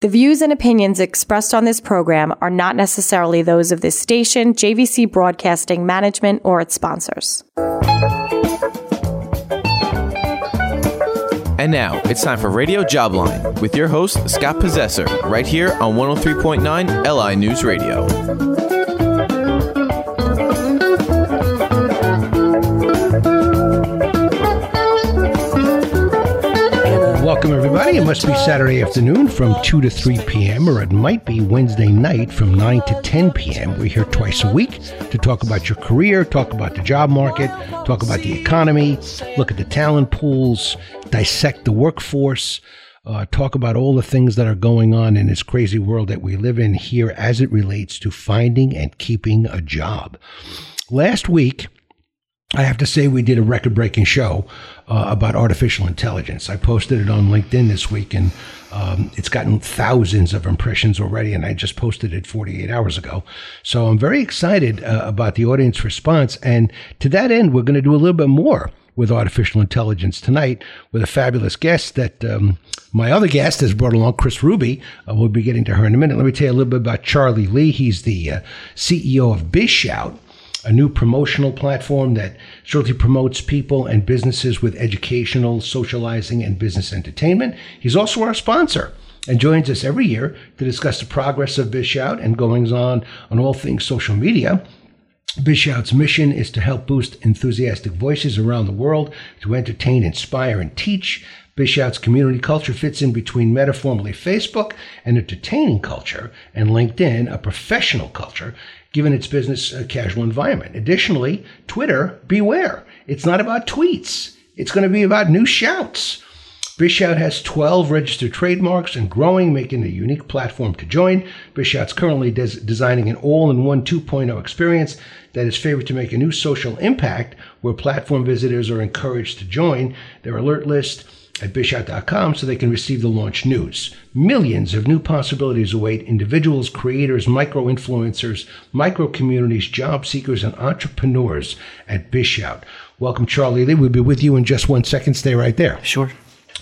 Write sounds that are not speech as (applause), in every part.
The views and opinions expressed on this program are not necessarily those of this station, JVC Broadcasting Management, or its sponsors. And now it's time for Radio Jobline with your host, Scott Passeser, right here on 103.9 LI News Radio. It must be Saturday afternoon from 2 to 3 p.m., or it might be Wednesday night from 9 to 10 p.m. We're here twice a week to talk about your career, talk about the job market, talk about the economy, look at the talent pools, dissect the workforce, uh, talk about all the things that are going on in this crazy world that we live in here as it relates to finding and keeping a job. Last week, I have to say, we did a record breaking show uh, about artificial intelligence. I posted it on LinkedIn this week and um, it's gotten thousands of impressions already. And I just posted it 48 hours ago. So I'm very excited uh, about the audience response. And to that end, we're going to do a little bit more with artificial intelligence tonight with a fabulous guest that um, my other guest has brought along, Chris Ruby. Uh, we'll be getting to her in a minute. Let me tell you a little bit about Charlie Lee. He's the uh, CEO of BizShout a new promotional platform that shortly promotes people and businesses with educational, socializing, and business entertainment. He's also our sponsor and joins us every year to discuss the progress of BizShout and goings on on all things social media. BizShout's mission is to help boost enthusiastic voices around the world to entertain, inspire, and teach. BizShout's community culture fits in between Meta, formerly Facebook, an entertaining culture, and LinkedIn, a professional culture, given its business uh, casual environment. Additionally, Twitter, beware. It's not about tweets. It's going to be about new shouts. BizShout has 12 registered trademarks and growing, making it a unique platform to join. BizShout's currently des- designing an all-in-one 2.0 experience that is favored to make a new social impact where platform visitors are encouraged to join their alert list at bizshout.com so they can receive the launch news. Millions of new possibilities await individuals, creators, micro influencers, micro communities, job seekers, and entrepreneurs at BizShout. Welcome, Charlie Lee. We'll be with you in just one second. Stay right there. Sure.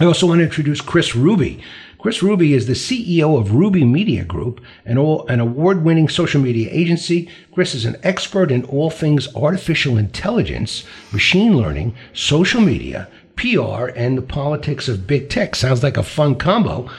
I also want to introduce Chris Ruby. Chris Ruby is the CEO of Ruby Media Group, an, all, an award winning social media agency. Chris is an expert in all things artificial intelligence, machine learning, social media, PR and the politics of big tech. Sounds like a fun combo.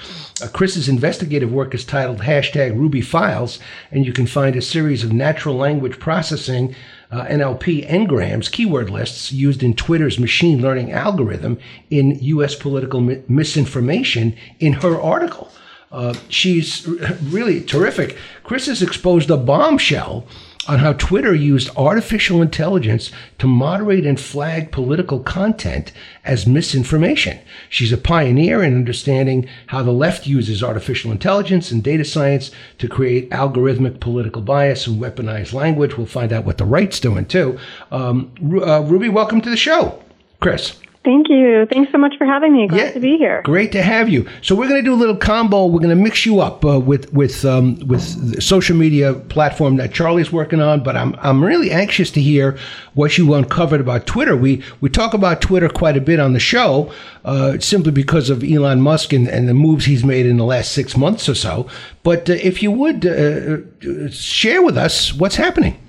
Uh, Chris's investigative work is titled hashtag Ruby Files, and you can find a series of natural language processing, uh, NLP n-grams, keyword lists used in Twitter's machine learning algorithm in U.S. political mi- misinformation in her article. Uh, she's (laughs) really terrific. Chris has exposed a bombshell on how Twitter used artificial intelligence to moderate and flag political content as misinformation. She's a pioneer in understanding how the left uses artificial intelligence and data science to create algorithmic political bias and weaponize language. We'll find out what the right's doing too. Um, uh, Ruby, welcome to the show. Chris. Thank you. Thanks so much for having me. Glad yeah, to be here. Great to have you. So we're going to do a little combo. We're going to mix you up uh, with with um, with the social media platform that Charlie's working on. But I'm I'm really anxious to hear what you uncovered about Twitter. We we talk about Twitter quite a bit on the show, uh, simply because of Elon Musk and, and the moves he's made in the last six months or so. But uh, if you would uh, share with us what's happening.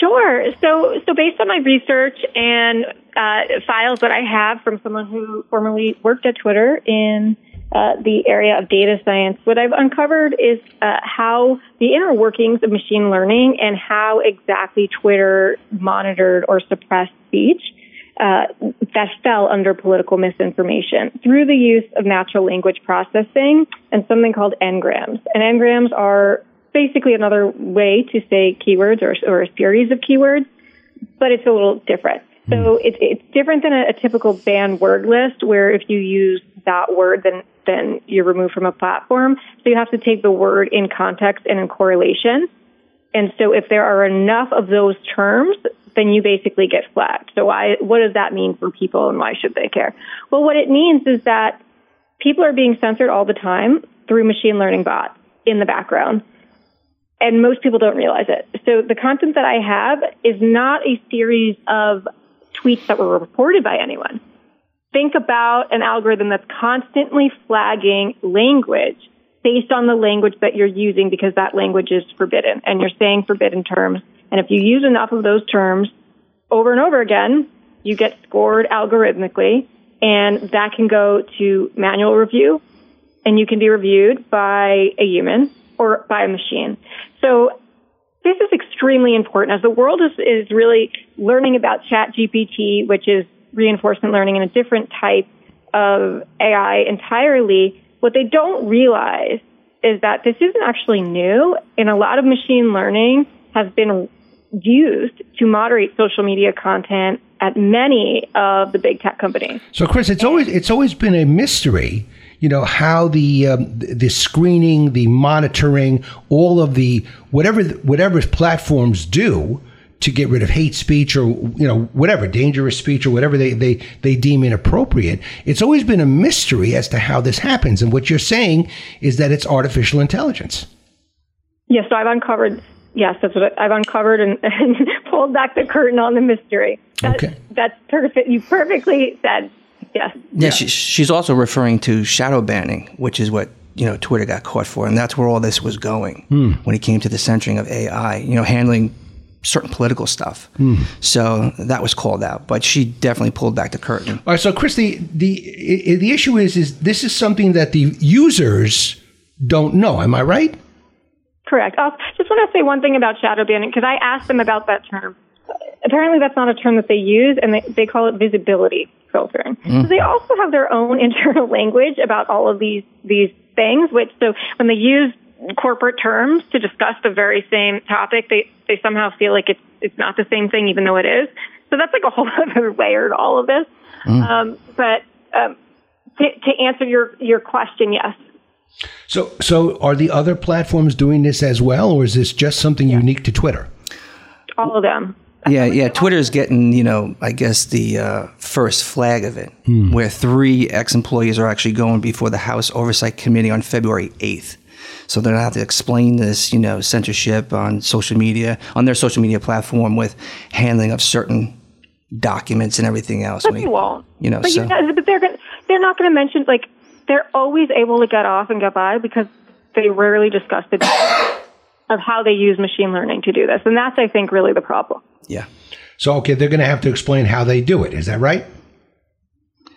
Sure. So, so based on my research and uh, files that I have from someone who formerly worked at Twitter in uh, the area of data science, what I've uncovered is uh, how the inner workings of machine learning and how exactly Twitter monitored or suppressed speech uh, that fell under political misinformation through the use of natural language processing and something called n-grams. And n-grams are basically another way to say keywords or, or a series of keywords, but it's a little different. So mm. it's, it's different than a, a, typical banned word list where if you use that word, then, then you're removed from a platform. So you have to take the word in context and in correlation. And so if there are enough of those terms, then you basically get flagged. So why, what does that mean for people and why should they care? Well, what it means is that people are being censored all the time through machine learning bots in the background and most people don't realize it. So the content that I have is not a series of tweets that were reported by anyone. think about an algorithm that's constantly flagging language based on the language that you're using because that language is forbidden and you're saying forbidden terms. And if you use enough of those terms over and over again, you get scored algorithmically and that can go to manual review and you can be reviewed by a human or by a machine. So this is extremely important as the world is, is really learning about ChatGPT, which is reinforcement learning and a different type of AI entirely. What they don't realize is that this isn't actually new and a lot of machine learning has been used to moderate social media content at many of the big tech companies. So Chris, it's always it's always been a mystery you know how the um, the screening, the monitoring, all of the whatever whatever platforms do to get rid of hate speech or you know whatever dangerous speech or whatever they, they they deem inappropriate it's always been a mystery as to how this happens. And what you're saying is that it's artificial intelligence. Yes so i've uncovered yes that's what i've uncovered and, (laughs) and pulled back the curtain on the mystery. That, okay. that's perfect you perfectly said yes yeah, yeah. She, she's also referring to shadow banning which is what you know Twitter got caught for, and that's where all this was going mm. when it came to the censoring of AI. You know, handling certain political stuff. Mm. So that was called out, but she definitely pulled back the curtain. All right. So, Chris, the the the issue is is this is something that the users don't know. Am I right? Correct. I just want to say one thing about shadow banning because I asked them about that term. Apparently, that's not a term that they use, and they, they call it visibility filtering. Mm. So they also have their own (laughs) internal language about all of these these things. Which so when they use corporate terms to discuss the very same topic, they, they somehow feel like it's, it's not the same thing, even though it is. So that's like a whole (laughs) other layer to all of this. Mm. Um, but um, to, to answer your, your question, yes. So, so are the other platforms doing this as well, or is this just something yeah. unique to Twitter? All of them. Yeah, yeah. Twitter's getting, you know, I guess the uh, first flag of it, hmm. where three ex employees are actually going before the House Oversight Committee on February 8th. So they're gonna have to explain this, you know, censorship on social media, on their social media platform with handling of certain documents and everything else. But they won't. You know, but, so. you know, but they're gonna, they're not going to mention like they're always able to get off and get by because they rarely discuss the (coughs) of how they use machine learning to do this, and that's I think really the problem. Yeah. So okay, they're going to have to explain how they do it. Is that right?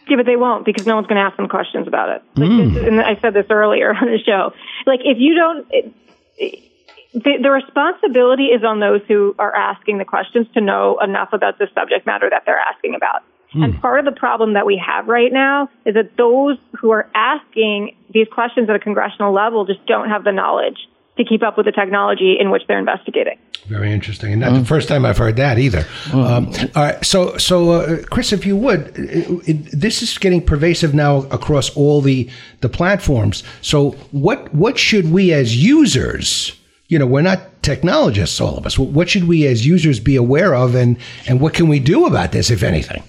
Yeah, but they won't because no one's going to ask them questions about it. Like, mm. And I said this earlier on the show. Like, if you don't, it, it, the, the responsibility is on those who are asking the questions to know enough about the subject matter that they're asking about. Mm. And part of the problem that we have right now is that those who are asking these questions at a congressional level just don't have the knowledge to keep up with the technology in which they're investigating. Very interesting, and not mm. the first time I've heard that either. Mm. Um, all right, so so uh, Chris, if you would, it, it, this is getting pervasive now across all the the platforms. So what what should we as users? You know, we're not technologists, all of us. What should we as users be aware of, and and what can we do about this, if anything?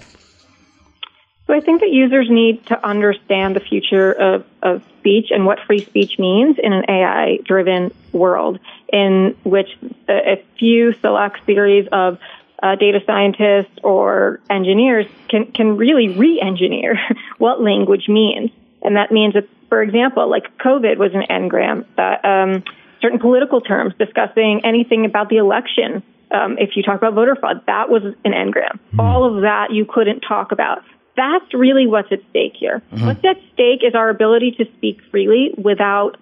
So I think that users need to understand the future of, of speech and what free speech means in an AI driven world in which a, a few select series of uh, data scientists or engineers can, can really re-engineer (laughs) what language means. And that means that, for example, like COVID was an n-gram, that, um, certain political terms discussing anything about the election. Um, if you talk about voter fraud, that was an n-gram. Mm-hmm. All of that you couldn't talk about that's really what's at stake here. Mm-hmm. What's at stake is our ability to speak freely without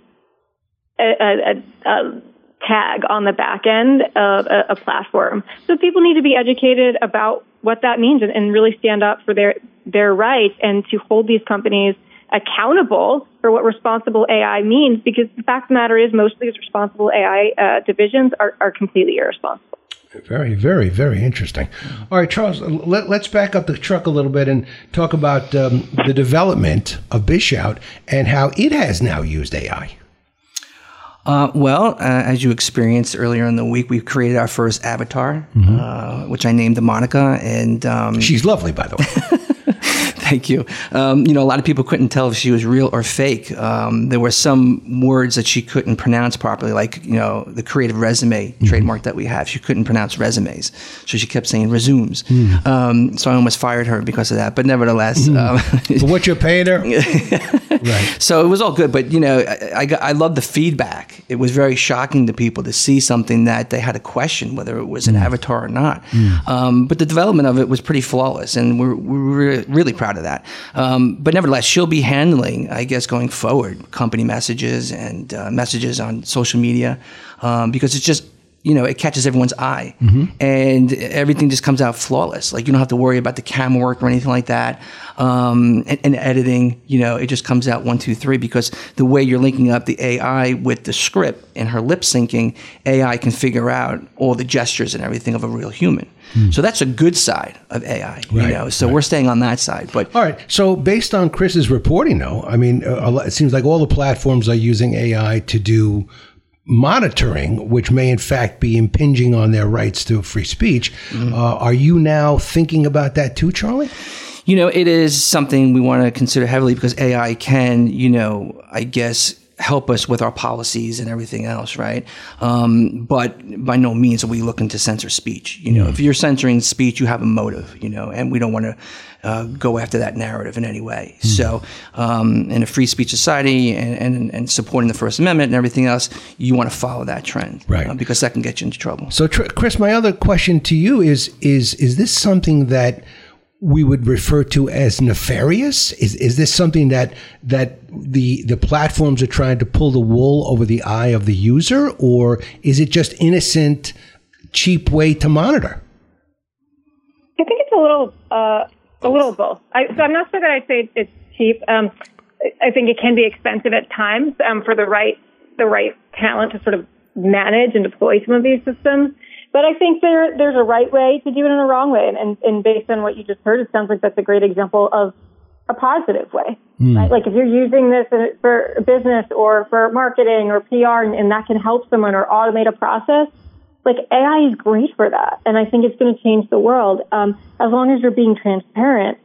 a, a, a tag on the back end of a, a, platform. So people need to be educated about what that means and, and, really stand up for their their rights and to hold these companies accountable for what responsible AI means. Because the fact of the matter is, most of these responsible AI uh, divisions are, are completely irresponsible. Very, very, very interesting. All right, Charles, let, us back up the truck a little bit and talk about um, the development of BizShout and how it has now used AI. Uh, well, uh, as you experienced earlier in the week, we created our first avatar, mm-hmm. uh, which I named Monica, and um, she's lovely, by the way. (laughs) Thank you. Um, you know, a lot of people couldn't tell if she was real or fake. Um, there were some words that she couldn't pronounce properly, like you know the creative resume mm-hmm. trademark that we have. She couldn't pronounce resumes, so she kept saying resumes. Mm. Um, so I almost fired her because of that. But nevertheless, mm. (laughs) what you're paying her, (laughs) right? So it was all good. But you know, I, I, I love the feedback. It was very shocking to people to see something that they had a question whether it was an mm. avatar or not. Mm. Um, but the development of it was pretty flawless, and we're, we're really proud of that. Um, but nevertheless, she'll be handling, I guess, going forward, company messages and uh, messages on social media um, because it's just you know, it catches everyone's eye mm-hmm. and everything just comes out flawless. Like you don't have to worry about the cam work or anything like that. Um, and, and, editing, you know, it just comes out one, two, three because the way you're linking up the AI with the script and her lip syncing, AI can figure out all the gestures and everything of a real human. Mm. So that's a good side of AI, right, you know. So right. we're staying on that side. But all right. So based on Chris's reporting, though, I mean, uh, it seems like all the platforms are using AI to do monitoring, which may in fact be impinging on their rights to free speech. Mm-hmm. Uh, are you now thinking about that too, Charlie? You know, it is something we want to consider heavily because AI can, you know, I guess help us with our policies and everything else, right? Um, but by no means are we looking to censor speech. You know, mm. if you're censoring speech, you have a motive, you know, and we don't want to uh, go after that narrative in any way. Mm. So, um, in a free speech society and, and, and, supporting the First Amendment and everything else, you want to follow that trend, right? Uh, because that can get you into trouble. So, Chris, my other question to you is: is is this something that we would refer to as nefarious? Is is this something that that the the platforms are trying to pull the wool over the eye of the user, or is it just innocent, cheap way to monitor? I think it's a little uh, a little both. I, so I'm not sure that I'd say it's cheap. Um, I think it can be expensive at times um, for the right the right talent to sort of manage and deploy some of these systems. But I think there there's a right way to do it and a wrong way, and, and, and based on what you just heard, it sounds like that's a great example of a positive way, mm. right? Like if you're using this for business or for marketing or PR, and, and that can help someone or automate a process, like AI is great for that, and I think it's going to change the world um, as long as you're being transparent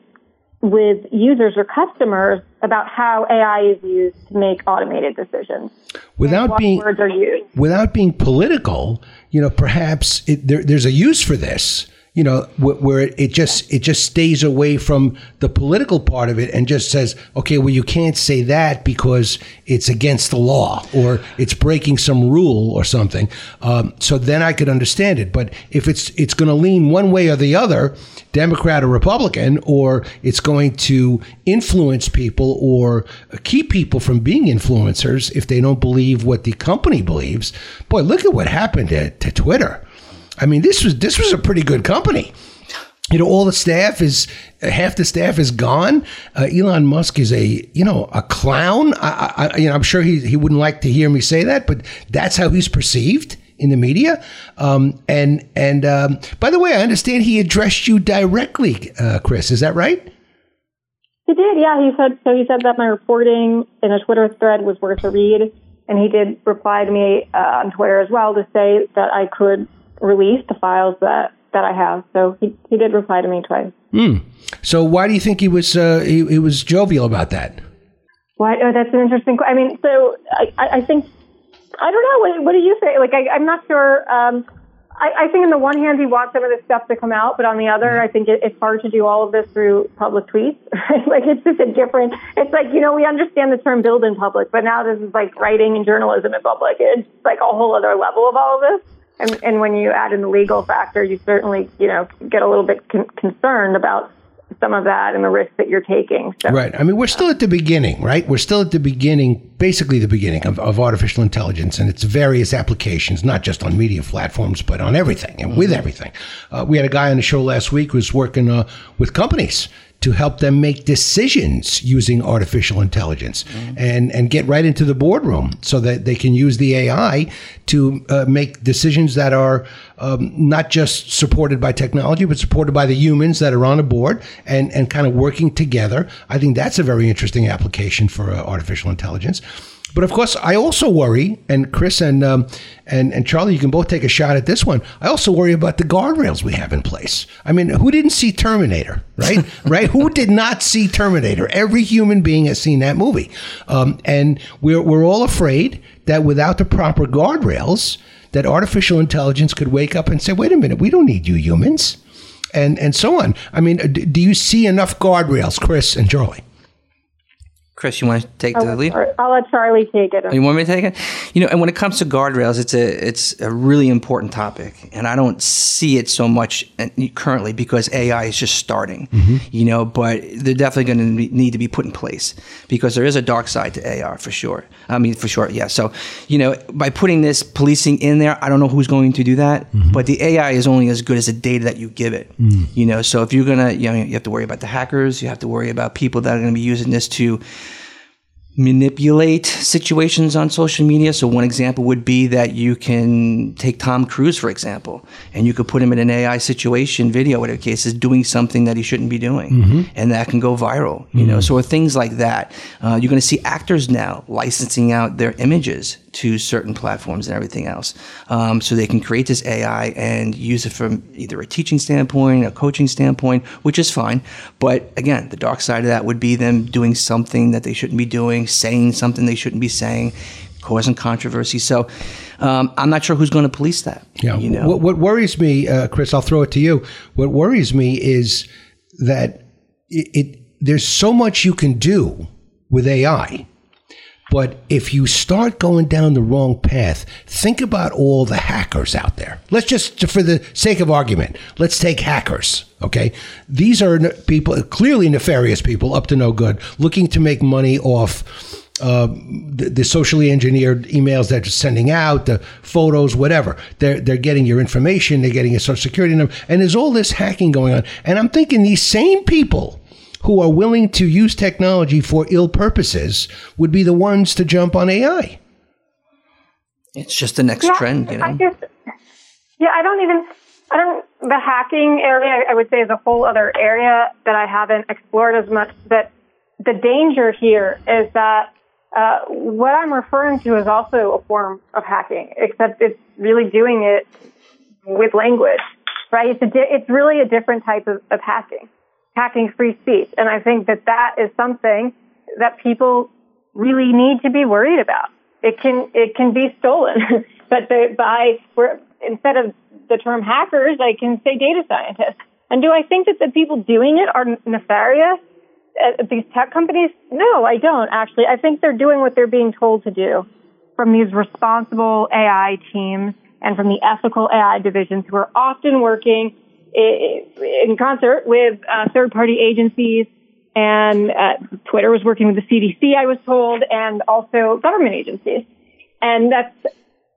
with users or customers about how AI is used to make automated decisions. Without being without being political, you know, perhaps it, there, there's a use for this you know, where it just it just stays away from the political part of it and just says, okay, well, you can't say that because it's against the law or it's breaking some rule or something. Um, so then I could understand it. But if it's it's going to lean one way or the other, Democrat or Republican, or it's going to influence people or keep people from being influencers if they don't believe what the company believes. Boy, look at what happened to, to Twitter. I mean, this was this was a pretty good company. You know, all the staff is half the staff is gone. Uh, Elon Musk is a you know a clown. I, I, you know, I'm sure he he wouldn't like to hear me say that, but that's how he's perceived in the media. Um, and and um, by the way, I understand he addressed you directly, uh, Chris. Is that right? He did. Yeah, he said so. He said that my reporting in a Twitter thread was worth a read, and he did reply to me uh, on Twitter as well to say that I could release the files that that I have. So he, he did reply to me twice. Mm. So why do you think he was uh, he, he was jovial about that? Why? Oh, that's an interesting. I mean, so I, I think I don't know. What, what do you say? Like, I, I'm not sure. Um, I, I think on the one hand, he wants some of this stuff to come out, but on the other, I think it, it's hard to do all of this through public tweets. (laughs) Right? like, it's just a different. It's like you know, we understand the term "build in public," but now this is like writing and journalism in public. It's like a whole other level of all of this. And, and when you add in the legal factor, you certainly, you know, get a little bit con- concerned about some of that and the risk that you're taking. So. Right. I mean, we're still at the beginning, right? We're still at the beginning, basically the beginning of, of artificial intelligence and its various applications, not just on media platforms, but on everything and with everything. Uh, we had a guy on the show last week who was working uh, with companies to help them make decisions using artificial intelligence mm-hmm. and, and get right into the boardroom so that they can use the AI to uh, make decisions that are um, not just supported by technology, but supported by the humans that are on the board and, and kind of working together. I think that's a very interesting application for uh, artificial intelligence. But of course, I also worry, and Chris and um, and and Charlie, you can both take a shot at this one. I also worry about the guardrails we have in place. I mean, who didn't see Terminator, right? (laughs) right? Who did not see Terminator? Every human being has seen that movie, um, and we're we're all afraid that without the proper guardrails, that artificial intelligence could wake up and say, "Wait a minute, we don't need you humans," and and so on. I mean, do you see enough guardrails, Chris and Charlie? Chris, you want to take the lead? I'll let Charlie take it. You want me to take it? You know, and when it comes to guardrails, it's a it's a really important topic, and I don't see it so much currently because AI is just starting. Mm-hmm. You know, but they're definitely going to need to be put in place because there is a dark side to AI for sure. I mean, for sure, yeah. So, you know, by putting this policing in there, I don't know who's going to do that, mm-hmm. but the AI is only as good as the data that you give it. Mm. You know, so if you're gonna, you know, you have to worry about the hackers, you have to worry about people that are going to be using this to manipulate situations on social media. So one example would be that you can take Tom Cruise, for example, and you could put him in an AI situation, video, whatever case is, doing something that he shouldn't be doing, mm-hmm. and that can go viral. You mm-hmm. know, so things like that. Uh, you're going to see actors now licensing out their images to certain platforms and everything else. Um, so they can create this AI and use it from either a teaching standpoint, a coaching standpoint, which is fine. But again, the dark side of that would be them doing something that they shouldn't be doing, saying something they shouldn't be saying, causing controversy. So um, I'm not sure who's going to police that. Yeah. You know? what, what worries me, uh, Chris, I'll throw it to you. What worries me is that it, it there's so much you can do with AI but if you start going down the wrong path, think about all the hackers out there. Let's just, for the sake of argument, let's take hackers. Okay. These are people, clearly nefarious people, up to no good, looking to make money off uh, the, the, socially engineered emails that they're sending out, the photos, whatever. They're they're getting your information, they're getting your social security number, and there's all this hacking going on. And I'm thinking these same people who are willing to use technology for ill purposes would be the ones to jump on AI. It's just the next yeah, trend, you know. I just, yeah, I don't even. I don't. The hacking area, I would say, is a whole other area that I haven't explored as much. But the danger here is that uh, what I'm referring to is also a form of hacking, except it's really doing it with language, right? It's a di- it's really a different type of, of hacking hacking free speech. And I think that that is something that people really need to be worried about. It can, it can be stolen, (laughs) but the, by, instead of the term hackers, I can say data scientists. And do I think that the people doing it are nefarious? At these tech companies? No, I don't actually. I think they're doing what they're being told to do from these responsible AI teams and from the ethical AI divisions who are often working in concert with uh, third party agencies. And uh, Twitter was working with the CDC, I was told, and also government agencies. And that's,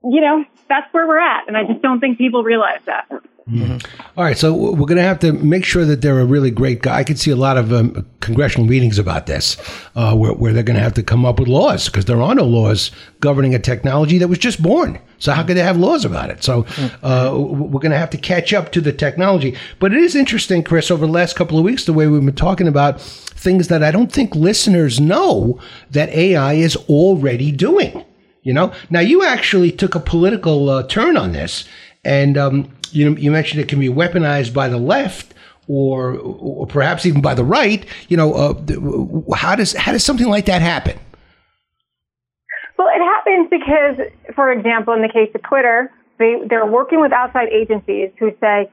you know, that's where we're at. And I just don't think people realize that. Mm-hmm. All right, so we're going to have to make sure that they're a really great guy. I could see a lot of um, congressional meetings about this, uh, where, where, they're going to have to come up with laws because there are no laws governing a technology that was just born. So how could they have laws about it? So uh, we're going to have to catch up to the technology. But it is interesting, Chris, over the last couple of weeks, the way we've been talking about things that I don't think listeners know that AI is already doing. You know, now you actually took a political uh, turn on this, and um, you know, you mentioned it can be weaponized by the left or, or perhaps even by the right. You know, uh, how does how does something like that happen? Well, it happens because, for example, in the case of Twitter, they they're working with outside agencies who say,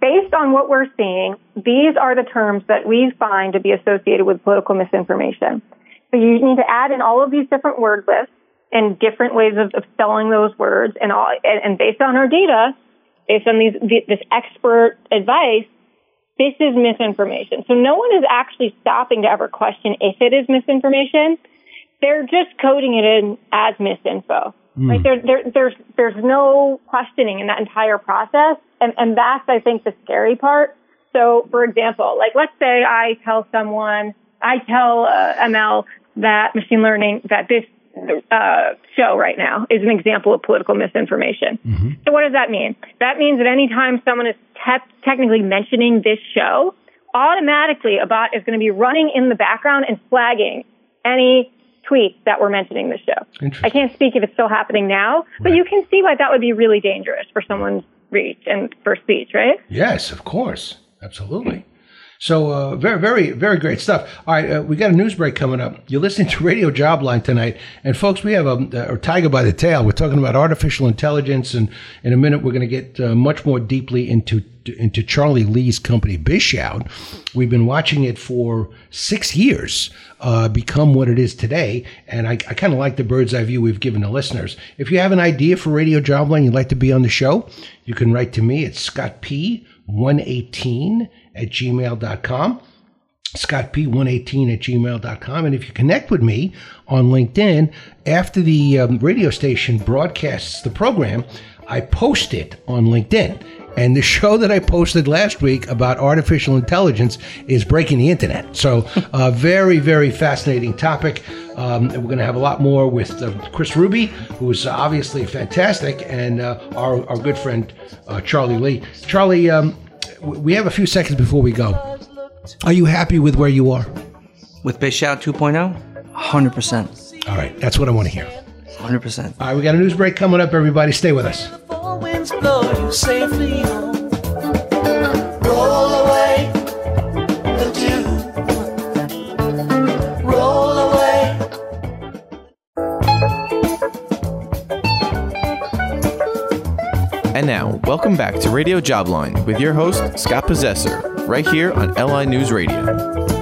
based on what we're seeing, these are the terms that we find to be associated with political misinformation. So you need to add in all of these different word lists and different ways of, of spelling those words, and all, and, and based on our data, based on these, this expert advice, this is misinformation. So no one is actually stopping to ever question if it is misinformation. They're just coding it in as misinfo. Mm. Right? There, there, there's, there's no questioning in that entire process. And, and that's, I think, the scary part. So, for example, like let's say I tell someone, I tell uh, ML that machine learning that this uh, show right now is an example of political misinformation. Mm-hmm. So what does that mean? That means that anytime someone is te- technically mentioning this show, automatically a bot is going to be running in the background and flagging any tweets that were mentioning the show. I can't speak if it's still happening now, but right. you can see why that would be really dangerous for someone's reach and for speech, right? Yes, of course. Absolutely. So uh, very, very, very great stuff. All right, uh, we got a news break coming up. You're listening to Radio Jobline tonight, and folks, we have a, a, tiger by the tail. We're talking about artificial intelligence, and in a minute, we're going to get uh, much more deeply into into Charlie Lee's company, BizShout. We've been watching it for six years uh, become what it is today, and I, I kind of like the bird's eye view we've given the listeners. If you have an idea for Radio Jobline, you'd like to be on the show, you can write to me at Scott P. 118 at gmail.com. Scott P118 at gmail.com. And if you connect with me on LinkedIn, after the um, radio station broadcasts the program, I post it on LinkedIn. And the (laughs) show that I posted last week about artificial intelligence is breaking the internet. So, a uh, (laughs) very, very fascinating topic. Um, we're going to have a lot more with uh, Chris Ruby, who's obviously fantastic, and uh, our, our good friend uh, Charlie Lee. Charlie, um, we have a few seconds before we go. Are you happy with where you are? With BizShout 2.0? 100%. All right, that's what I want to hear. 100%. All right, we got a news break coming up, everybody. Stay with us. And now, welcome back to Radio Jobline with your host, Scott Passeser, right here on LI News Radio.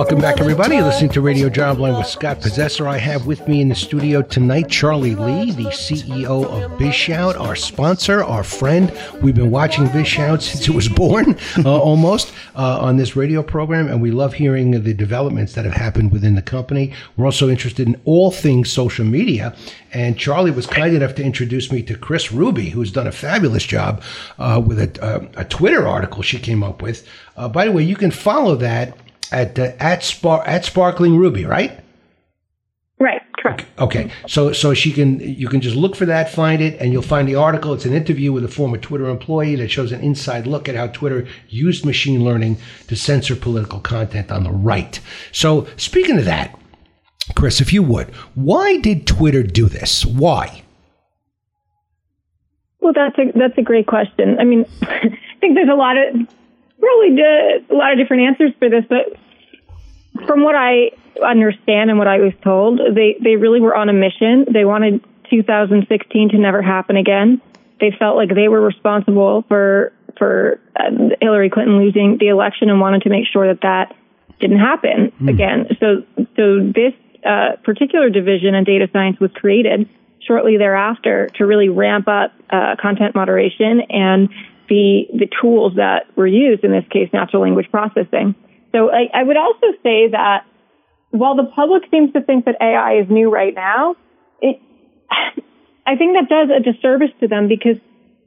Welcome back, everybody. You're listening to Radio Jobline with Scott Passeser. I have with me in the studio tonight Charlie Lee, the CEO of BizShout, our sponsor, our friend. We've been watching BizShout since it was born, (laughs) uh, almost, uh, on this radio program, and we love hearing the developments that have happened within the company. We're also interested in all things social media, and Charlie was kind enough to introduce me to Chris Ruby, who's done a fabulous job uh, with a, uh, a, Twitter article she came up with. Uh, by the way, you can follow that at uh, at Spar at Sparkling Ruby, right? Right. Correct. Okay. So so she can you can just look for that, find it, and you'll find the article. It's an interview with a former Twitter employee that shows an inside look at how Twitter used machine learning to censor political content on the right. So speaking of that, Chris, if you would, why did Twitter do this? Why? Well, that's a that's a great question. I mean, (laughs) I think there's a lot of really a lot of different answers for this, but from what I understand and what I was told, they, they really were on a mission. They wanted 2016 to never happen again. They felt like they were responsible for for uh, Hillary Clinton losing the election and wanted to make sure that that didn't happen mm. again. So so this uh, particular division in data science was created shortly thereafter to really ramp up uh, content moderation and the, the tools that were used, in this case, natural language processing. So I, I would also say that while the public seems to think that AI is new right now, it, I think that does a disservice to them because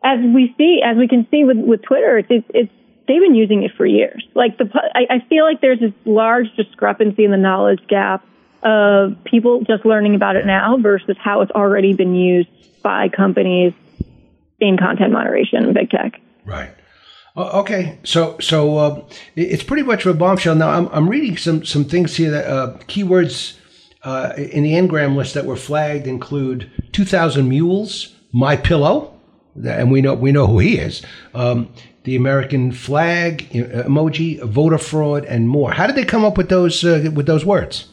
as we see, as we can see with, with Twitter, it's, it's, they've been using it for years. Like the, I, I feel like there's this large discrepancy in the knowledge gap of people just learning about it now versus how it's already been used by companies in content moderation and big tech. Right. Okay, so so uh, it's pretty much a bombshell. Now I'm, I'm reading some some things here that uh, keywords uh, in the ngram list that were flagged include 2,000 mules, MyPillow, and we know we know who he is. Um, the American flag emoji, voter fraud, and more. How did they come up with those uh, with those words?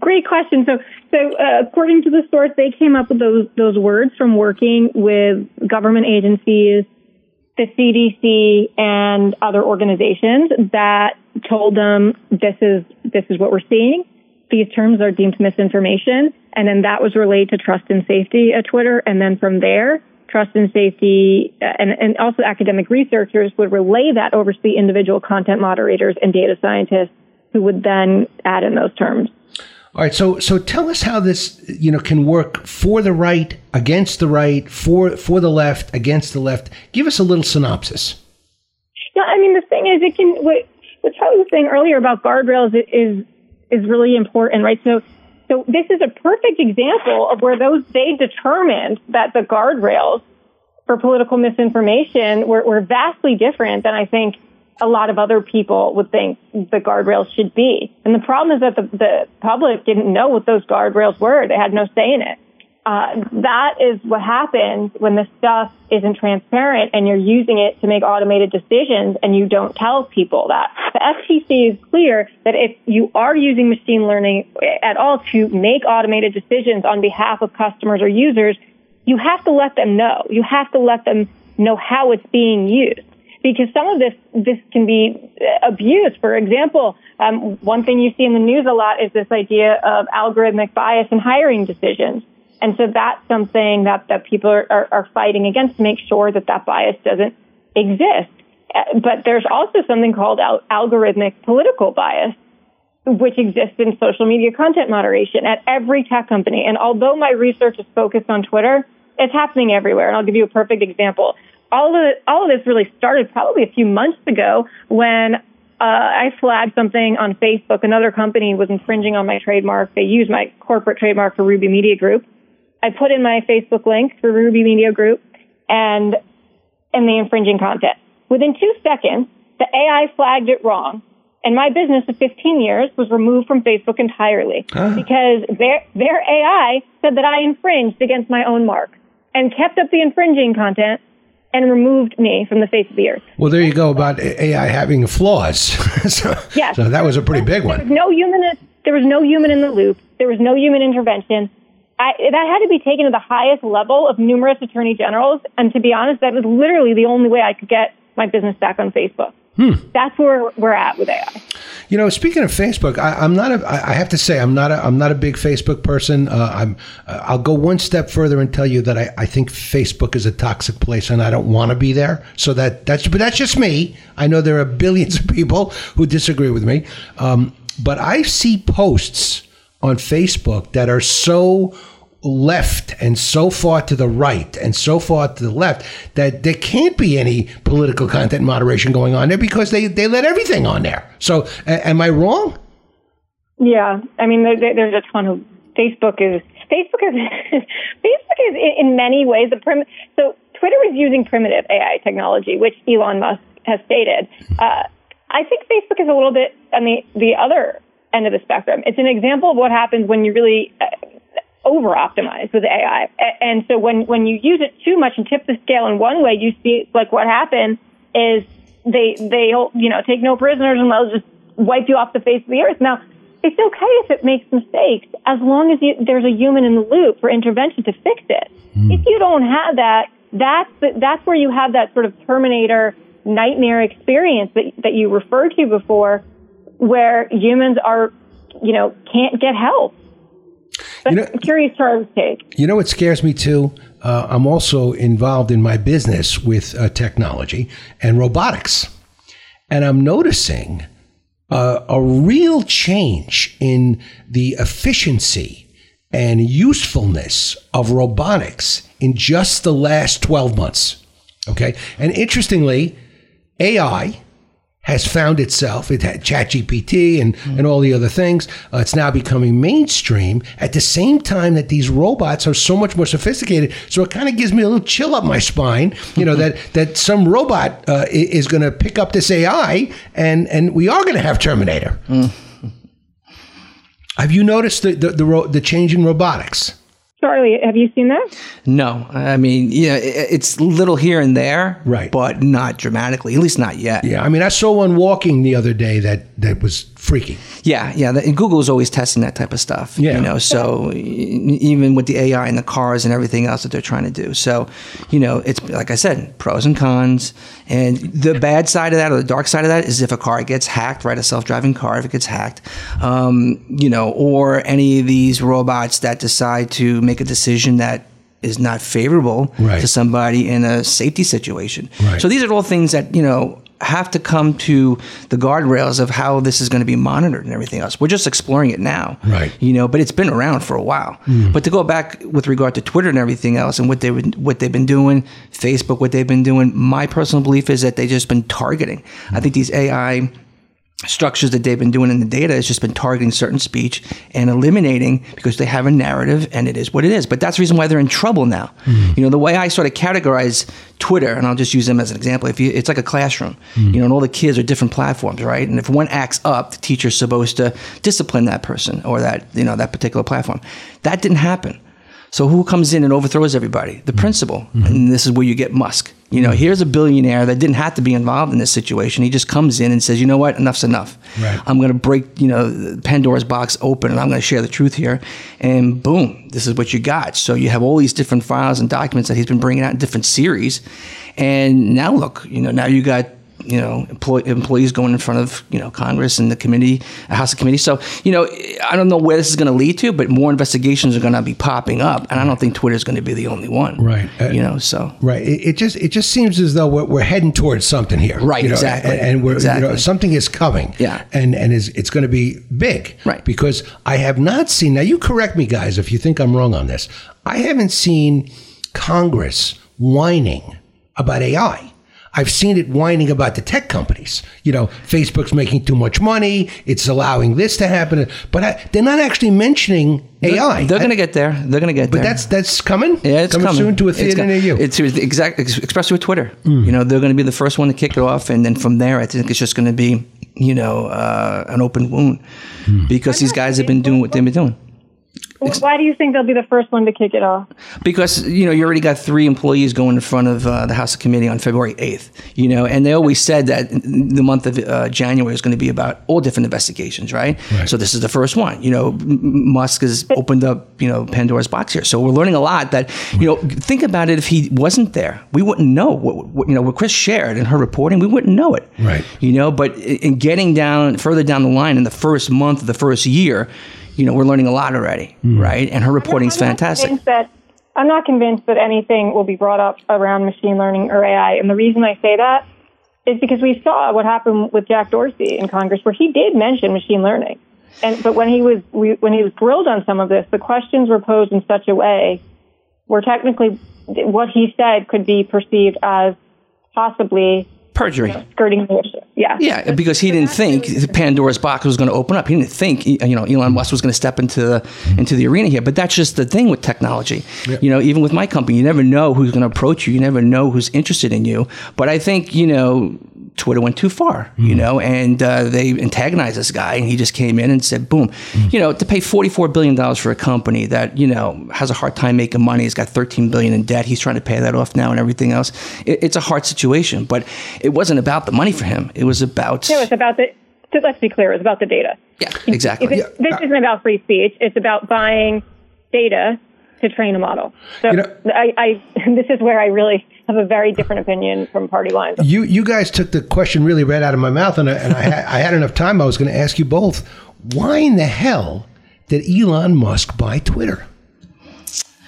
Great question. So, so uh, according to the source, they came up with those those words from working with government agencies, the CDC, and other organizations that told them this is this is what we're seeing. These terms are deemed misinformation, and then that was relayed to trust and safety at Twitter, and then from there, trust and safety uh, and, and also academic researchers would relay that over to the individual content moderators and data scientists who would then add in those terms. All right, so so tell us how this you know can work for the right, against the right, for for the left, against the left. Give us a little synopsis. Yeah, I mean the thing is, it can what what Charlie was saying earlier about guardrails is is really important, right? So so this is a perfect example of where those they determined that the guardrails for political misinformation were, were vastly different than I think a lot of other people would think the guardrails should be. And the problem is that the, the public didn't know what those guardrails were. They had no say in it. Uh, that is what happens when the stuff isn't transparent and you're using it to make automated decisions and you don't tell people that. The FTC is clear that if you are using machine learning at all to make automated decisions on behalf of customers or users, you have to let them know. You have to let them know how it's being used because some of this this can be abused. For example, um, one thing you see in the news a lot is this idea of algorithmic bias in hiring decisions. And so that's something that, that people are, are, are fighting against to make sure that that bias doesn't exist. Uh, but there's also something called al- algorithmic political bias, which exists in social media content moderation at every tech company. And although my research is focused on Twitter, it's happening everywhere. And I'll give you a perfect example. All of, all of this really started probably a few months ago when uh, I flagged something on Facebook. Another company was infringing on my trademark. They used my corporate trademark for Ruby Media Group. I put in my Facebook link for Ruby Media Group and and the infringing content. Within two seconds, the AI flagged it wrong, and my business of 15 years was removed from Facebook entirely huh? because their their AI said that I infringed against my own mark and kept up the infringing content and removed me from the face of the earth. Well, there you go about AI having flaws. (laughs) so, yes. so that was a pretty big one. There was no human. There was no human in the loop. There was no human intervention. I, that had to be taken to the highest level of numerous attorney generals. And to be honest, that was literally the only way I could get my business back on Facebook. Hmm. That's where we're at with AI. You know, speaking of Facebook, I, am not a. I have to say, I'm not a. I'm not a big Facebook person. Uh, I'm. Uh, I'll go one step further and tell you that I, I think Facebook is a toxic place, and I don't want to be there. So that that's. But that's just me. I know there are billions of people who disagree with me. Um, but I see posts on Facebook that are so left and so far to the right and so far to the left that there can't be any political content moderation going on there because they, they let everything on there. So, a- am I wrong? Yeah, I mean, there, there's a ton of Facebook is Facebook is (laughs) Facebook is in many ways a prim. So Twitter is using primitive AI technology, which Elon Musk has stated. Uh, I think Facebook is a little bit on the the other end of the spectrum. It's an example of what happens when you really uh, over optimize with AI. And so when, when you use it too much and tip the scale in one way, you see like what happened is they, they, you know, take no prisoners and they'll just wipe you off the face of the earth. Now, it's okay if it makes mistakes as long as you, there's a human in the loop for intervention to fix it. Mm. If you don't have that, that's, the, that's where you have that sort of Terminator nightmare experience that, that you referred to before where humans are, you know, can't get help. But you know, (laughs) I'm curious Charlie's take. You know what scares me too? Uh, I'm also involved in my business with uh, technology and robotics. And I'm noticing uh, a real change in the efficiency and usefulness of robotics in just the last 12 months. Okay. And interestingly, AI has found itself. It had ChatGPT and, mm. and all the other things. Uh, it's now becoming mainstream at the same time that these robots are so much more sophisticated. So it kind of gives me a little chill up my spine, you know, that, (laughs) that some robot uh, is going to pick up this AI and, and we are going to have Terminator. Mm. Have you noticed the, the, the, the change in robotics? Charlie, have you seen that? No, I mean, yeah, it's little here and there, right? But not dramatically, at least not yet. Yeah, I mean, I saw one walking the other day that that was freaky. Yeah, yeah. And Google is always testing that type of stuff. Yeah. You know, so even with the AI and the cars and everything else that they're trying to do. So, you know, it's like I said, pros and cons. And the bad side of that or the dark side of that is if a car gets hacked, right? A self driving car, if it gets hacked, um, you know, or any of these robots that decide to make a decision that is not favorable right. to somebody in a safety situation. Right. So these are all things that, you know, have to come to the guardrails of how this is going to be monitored and everything else. We're just exploring it now, right? You know, but it's been around for a while. Mm. But to go back with regard to Twitter and everything else and what they what they've been doing, Facebook, what they've been doing, my personal belief is that they've just been targeting. Mm. I think these AI structures that they've been doing in the data has just been targeting certain speech and eliminating because they have a narrative and it is what it is. But that's the reason why they're in trouble now. Hmm. You know, the way I sort of categorize Twitter, and I'll just use them as an example. If you, it's like a classroom, hmm. you know, and all the kids are different platforms, right? And if one acts up, the teacher's supposed to discipline that person or that you know that particular platform. That didn't happen. So who comes in and overthrows everybody? The mm-hmm. principal. Mm-hmm. And this is where you get Musk. You know, mm-hmm. here's a billionaire that didn't have to be involved in this situation. He just comes in and says, "You know what? Enough's enough. Right. I'm going to break, you know, Pandora's box open and I'm going to share the truth here." And boom, this is what you got. So you have all these different files and documents that he's been bringing out in different series. And now look, you know, now you got you know, employ, employees going in front of you know Congress and the committee, House of Committee. So you know, I don't know where this is going to lead to, but more investigations are going to be popping up, and I don't think Twitter is going to be the only one. Right. Uh, you know, so Right. It, it just it just seems as though we're, we're heading towards something here. Right, you know, exactly, And, and we're you know something is coming. Yeah. And and is it's going to be big. Right. Because I have not seen. Now you correct me, guys, if you think I'm wrong on this. I haven't seen Congress whining about AI. I've seen it whining about the tech companies. You know, Facebook's making too much money. It's allowing this to happen, but I, they're not actually mentioning AI. they're going to get there. They're going to get But there. But that's that's coming. Yeah, it's coming, soon to a It's theater com- near you. It's exactly exact, ex- especially with Twitter. Mm. You know, they're going to be the first one to kick it off, and then from there, I think it's just going to be, you know, uh, an open wound Hmm. because these guys have been doing what they've been doing. Why do you think they'll be the first one to kick it off? Because you know you already got three employees going in front of uh, the House of Committee on February eighth. You know, and they always said that the month of uh, January is going to be about all different investigations, right? Right. So this is the first one. You know, M- M- Musk has opened up you know Pandora's box here. So we're learning a lot. That you know, think about it. If he wasn't there, we wouldn't know what, what you know what Chris shared in her reporting. We wouldn't know it, Right. You know, but in getting down further down the line in the first month of the first year. You know, we're learning a lot already, mm. right? And her reporting's I'm fantastic. That, I'm not convinced that anything will be brought up around machine learning or AI. And the reason I say that is because we saw what happened with Jack Dorsey in Congress, where he did mention machine learning. And but when he was we, when he was grilled on some of this, the questions were posed in such a way where technically what he said could be perceived as possibly Perjury. skirting the issue. Yeah. Yeah, because he didn't think Pandora's box was going to open up. He didn't think you know Elon Musk was going to step into the into the arena here. But that's just the thing with technology. You know, even with my company, you never know who's going to approach you. You never know who's interested in you. But I think you know Twitter went too far. You know, and uh, they antagonized this guy, and he just came in and said, "Boom." You know, to pay forty four billion dollars for a company that you know has a hard time making money, He's got thirteen billion in debt. He's trying to pay that off now, and everything else. It, it's a hard situation, but it wasn't about the money for him. It was about No, it's about the. Let's be clear. It's about the data. yeah, exactly. If it, this isn't about free speech. It's about buying data to train a model. So You know- I, I, (laughs) this is where I really have a very different opinion from party lines. You you guys took the question really right out of my mouth, and I, and I, had, I had enough time. I was going to ask you both, why in the hell did Elon Musk buy Twitter?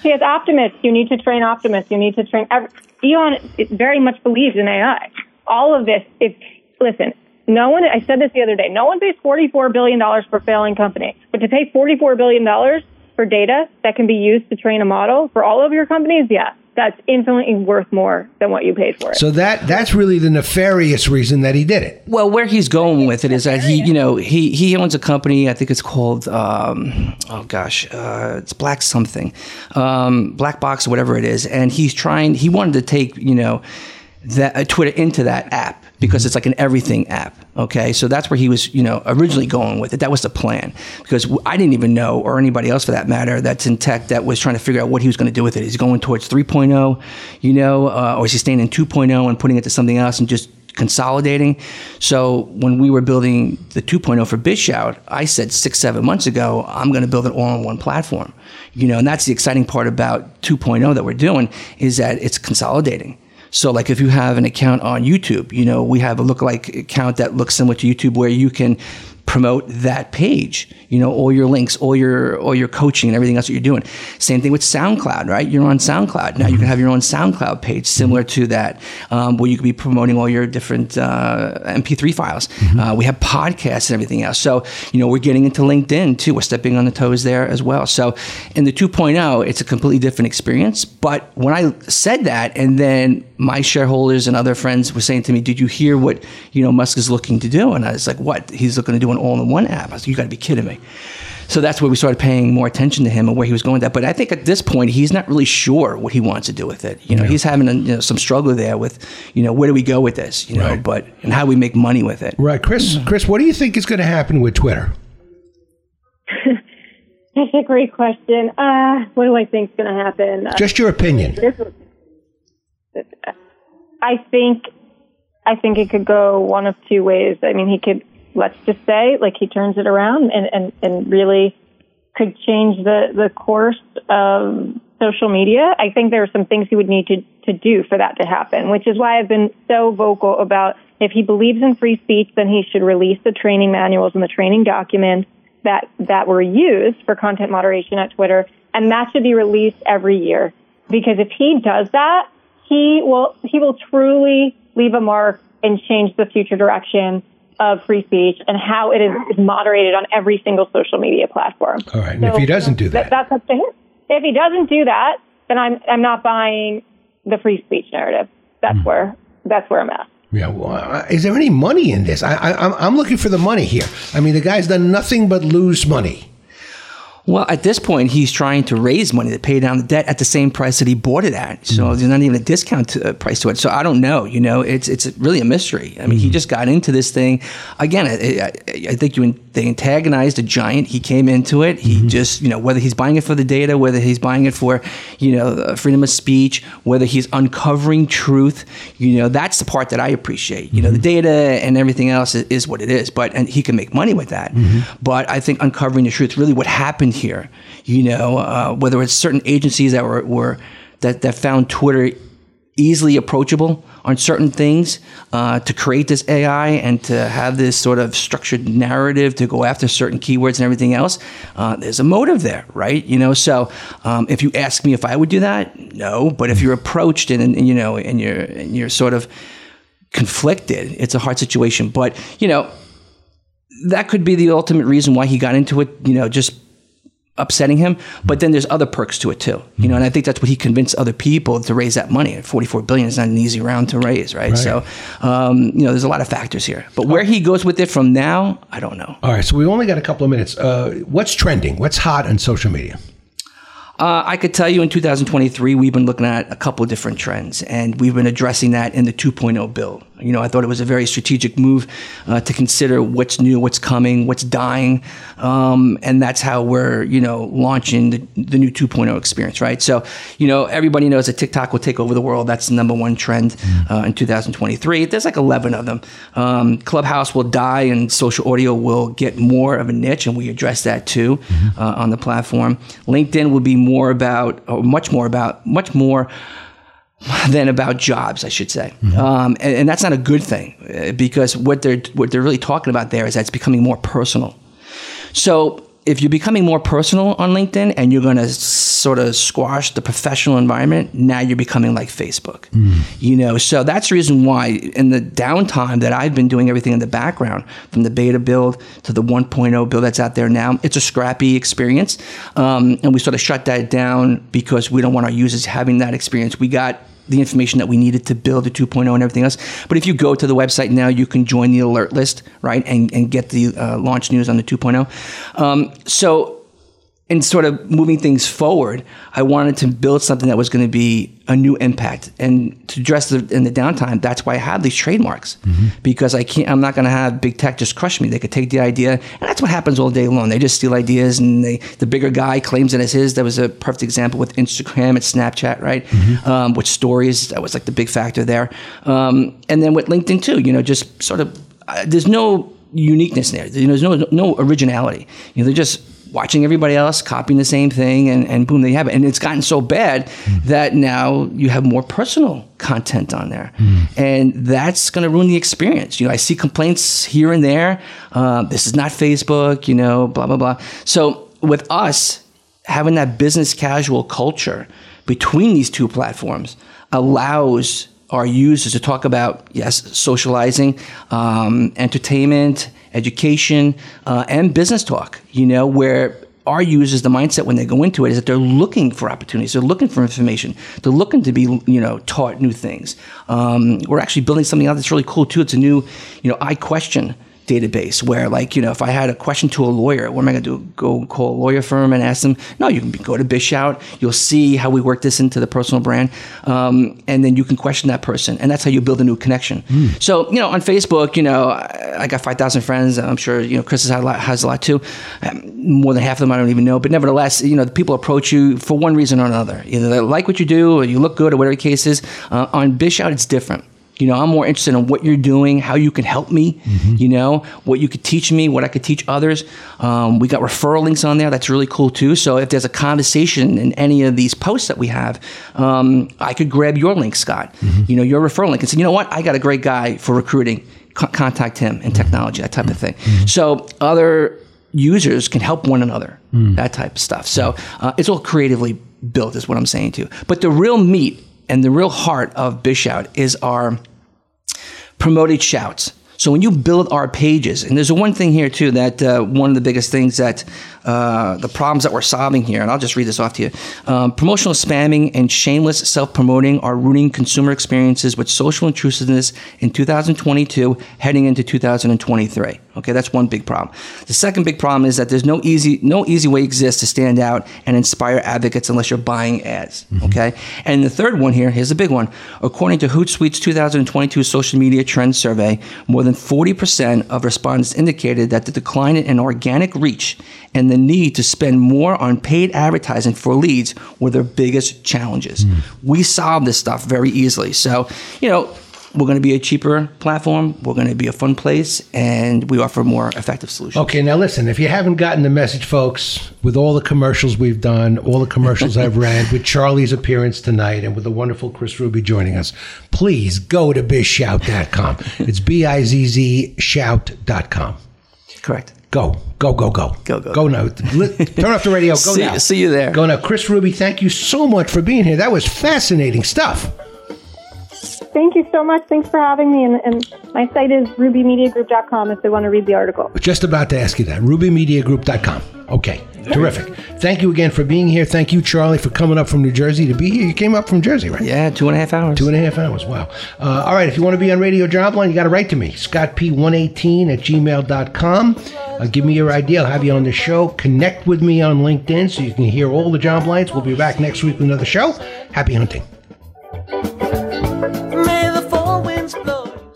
See, as Optimus, you need to train Optimus. You need to train. ev- Elon very much believes in AI. All of this, if listen, no one. I said this the other day. No one pays forty-four billion dollars for a failing company, but to pay forty-four billion dollars for data that can be used to train a model for all of your companies, yeah, that's infinitely worth more than what you paid for it. So that that's really the nefarious reason that he did it. Well, where he's going with it is that he, you know, he he owns a company. I think it's called, um, oh gosh, uh, it's Black something, um, Black Box whatever it is. And he's trying. He wanted to take, you know, that uh, Twitter into that app because it's like an everything app. Okay, so that's where he was, you know, originally going with it. That was the plan because I didn't even know, or anybody else for that matter, that's in tech that was trying to figure out what he was going to do with it. Is he going towards 3.0, you know, uh, or is he staying in 2.0 and putting it to something else and just consolidating. So when we were building the 2.0 for BizShout, I said six, seven months ago, I'm going to build it all on one platform. You know, and that's the exciting part about 2.0 that we're doing is that it's consolidating. So like if you have an account on YouTube, you know, we have a lookalike account that looks similar to YouTube where you can promote that page. You know, all your links, all your all your coaching and everything else that you're doing. Same thing with SoundCloud, right? You're on SoundCloud now. You can have your own SoundCloud page similar to that, um, where you could be promoting all your different uh, MP3 files. Mm-hmm. Uh, we have podcasts and everything else. So you know, we're getting into LinkedIn too. We're stepping on the toes there as well. So in the 2.0, it's a completely different experience. But when I said that, and then my shareholders and other friends were saying to me, "Did you hear what you know Musk is looking to do?" And I was like, "What? He's looking to do an all-in-one app." I was like, "You got to be kidding me!" So that's where we started paying more attention to him and where he was going with that. But I think at this point, he's not really sure what he wants to do with it. You know, he's having you know, some struggle there with, you know, where do we go with this? You know, Right. but and how we make money with it? Right, Chris. Chris, what do you think is going to happen with Twitter? (laughs) That's a great question. Uh, what do I think is going to happen? Uh, Just your opinion. I think I think it could go one of two ways. I mean, he could let's just say like he turns it around and and, and really could change the the course of social media. I think there are some things he would need to to do for that to happen, which is why I've been so vocal about if he believes in free speech, then he should release the training manuals and the training documents that that were used for content moderation at Twitter, and that should be released every year. Because if he does that, he will he will truly leave a mark and change the future direction of free speech and how it is moderated on every single social media platform. All right. And if he doesn't do that, that's up to him. If he doesn't do that, then I'm I'm not buying the free speech narrative. That's Hmm. where that's where I'm at. yeah. Well, uh, is there any money in this? I, I, I'm, I'm looking for the money here. I mean, the guy's done nothing but lose money. Well, at this point, he's trying to raise money to pay down the debt at the same price that he bought it at. So Mm-hmm. there's not even a discount to, uh, price to it. So I don't know. You know, it's it's really a mystery. I mean, Mm-hmm. he just got into this thing. Again, I, I, I think you they antagonized a giant. He came into it. He Mm-hmm. just you know whether he's buying it for the data, whether he's buying it for you know uh, freedom of speech, whether he's uncovering truth. You know, that's the part that I appreciate. You know, the Mm-hmm. data and everything else is, is what it is. But and he can make money with that. Mm-hmm. But I think uncovering the truth, really, what happened here. You know, uh, whether it's certain agencies that were, were that that found Twitter easily approachable on certain things uh, to create this AI and to have this sort of structured narrative to go after certain keywords and everything else. Uh, there's a motive there, right? You know, so um, if you ask me if I would do that, no. But if you're approached and, and you know, and you're and you're sort of conflicted, it's a hard situation. But you know, that could be the ultimate reason why he got into it. You know, just upsetting him. But then there's other perks to it too. You know, and I think that's what he convinced other people to raise that money. 44 billion is not an easy round to raise, right? So, um, you know, there's a lot of factors here. But where he goes with it from now, I don't know. All right. So we've only got a couple of minutes. Uh, what's trending? What's hot on social media? Uh, I could tell you in 2023, we've been looking at a couple of different trends, and we've been addressing that in the 2.0 bill. You know, I thought it was a very strategic move uh, to consider what's new, what's coming, what's dying, um, and that's how we're, you know, launching the, the new 2.0 experience, right? So, you know, everybody knows that TikTok will take over the world. That's the number one trend uh, in 2023. There's like 11 of them. Um, Clubhouse will die, and social audio will get more of a niche, and we address that too uh, on the platform. LinkedIn will be more about, or much more about, much more (laughs) than about jobs, I should say, um, and, and that's not a good thing uh, because what they're what they're really talking about there is that it's becoming more personal. So if you're becoming more personal on LinkedIn and you're going to sort of squash the professional environment, now you're becoming like Facebook. You know, so that's the reason why in the downtime that I've been doing everything in the background, from the beta build to the 1.0 build that's out there now, it's a scrappy experience, um, and we sort of shut that down because we don't want our users having that experience. We got the information that we needed to build the 2.0 and everything else. But if you go to the website now, you can join the alert list, right, and, and get the uh, launch news on the 2.0. Um, so, in sort of moving things forward, I wanted to build something that was going to be a new impact and to address the in the downtime. That's why I have these trademarks because I can't. I'm not going to have big tech just crush me. They could take the idea, and that's what happens all day long. They just steal ideas, and they the bigger guy claims it as his. That was a perfect example with Instagram and Snapchat, right? Um, with stories, that was like the big factor there. Um, and then with LinkedIn too, you know, just sort of uh, there's no uniqueness there. You know, there's no no originality. You know, they're just watching everybody else copying the same thing, and, and boom, they have it. And it's gotten so bad mm. that now you have more personal content on there, mm. and that's going to ruin the experience. You know, I see complaints here and there. Uh, this is not Facebook. You know, blah blah blah. So with us having that business casual culture between these two platforms allows our users to talk about yes socializing um, entertainment education uh, and business talk you know where our users the mindset when they go into it is that they're looking for opportunities. They're looking for information. They're looking to be you know taught new things. Um, we're actually building something out that's really cool too. It's a new you know i question database where like you know if i had a question to a lawyer what am i going to do? Go call a lawyer firm and ask them? No you can go to BizShout. You'll see how we work this into the personal brand um, and then you can question that person and that's how you build a new connection. Mm. so you know on facebook you know i, got 5000 friends. I'm sure you know chris has, a lot, has a lot too. Um, more than half of them i don't even know. But nevertheless you know the people approach you for one reason or another. Either they like what you do or you look good or whatever the case is. Uh, on BizShout it's different you know, I'm more interested in what you're doing, how you can help me, mm-hmm. you know, what you could teach me, what I could teach others. Um, we got referral links on there. That's really cool too. So if there's a conversation in any of these posts that we have, um, I could grab your link, Scott, mm-hmm. you know, your referral link and say, you know what, I got a great guy for recruiting. C- contact him in technology, that type of thing. Mm-hmm. So other users can help one another, mm. that type of stuff. So uh, it's all creatively built, is what I'm saying too. But the real meat and the real heart of BizShout is our promoted shouts. So when you build our pages, and there's one thing here too that uh, one of the biggest things that uh, the problems that we're solving here, and I'll just read this off to you. Um, promotional spamming and shameless self-promoting are ruining consumer experiences with social intrusiveness in 2022, heading into 2023. Okay, that's one big problem. The second big problem is that there's no easy no easy way exists to stand out and inspire advocates unless you're buying ads. Mm-hmm. Okay, and the third one here, here's the big one. According to Hootsuite's 2022 social media trends survey, more than 40% of respondents indicated that the decline in organic reach and the need to spend more on paid advertising for leads were their biggest challenges. Mm. We solve this stuff very easily. So, you know, we're going to be a cheaper platform. We're going to be a fun place, and we offer more effective solutions. Okay, now listen. If you haven't gotten the message, folks, with all the commercials we've done, all the commercials I've (laughs) ran, with Charlie's appearance tonight, and with the wonderful Chris Ruby joining us, please go to bizshout.com. It's b i z z shout.com. Correct. Go, go, go, go. Go, go. Go now. Turn off the radio. Go (laughs) see, now. See you there. Go now. Chris Ruby, thank you so much for being here. That was fascinating stuff. Thank you so much. Thanks for having me. And, and my site is rubymediagroup.com if they want to read the article. Just about to ask you that. rubymediagroup.com. Okay. Terrific. Thank you again for being here. Thank you, Charlie, for coming up from New Jersey to be here. You came up from Jersey, right? Yeah, two and a half hours. Two and a half hours. Wow. Uh, all right. If you want to be on Radio Jobline, you got to write to me, scottp118 at gmail.com. Uh, give me your idea. I'll have you on the show. Connect with me on LinkedIn so you can hear all the job lines. We'll be back next week with another show. Happy hunting.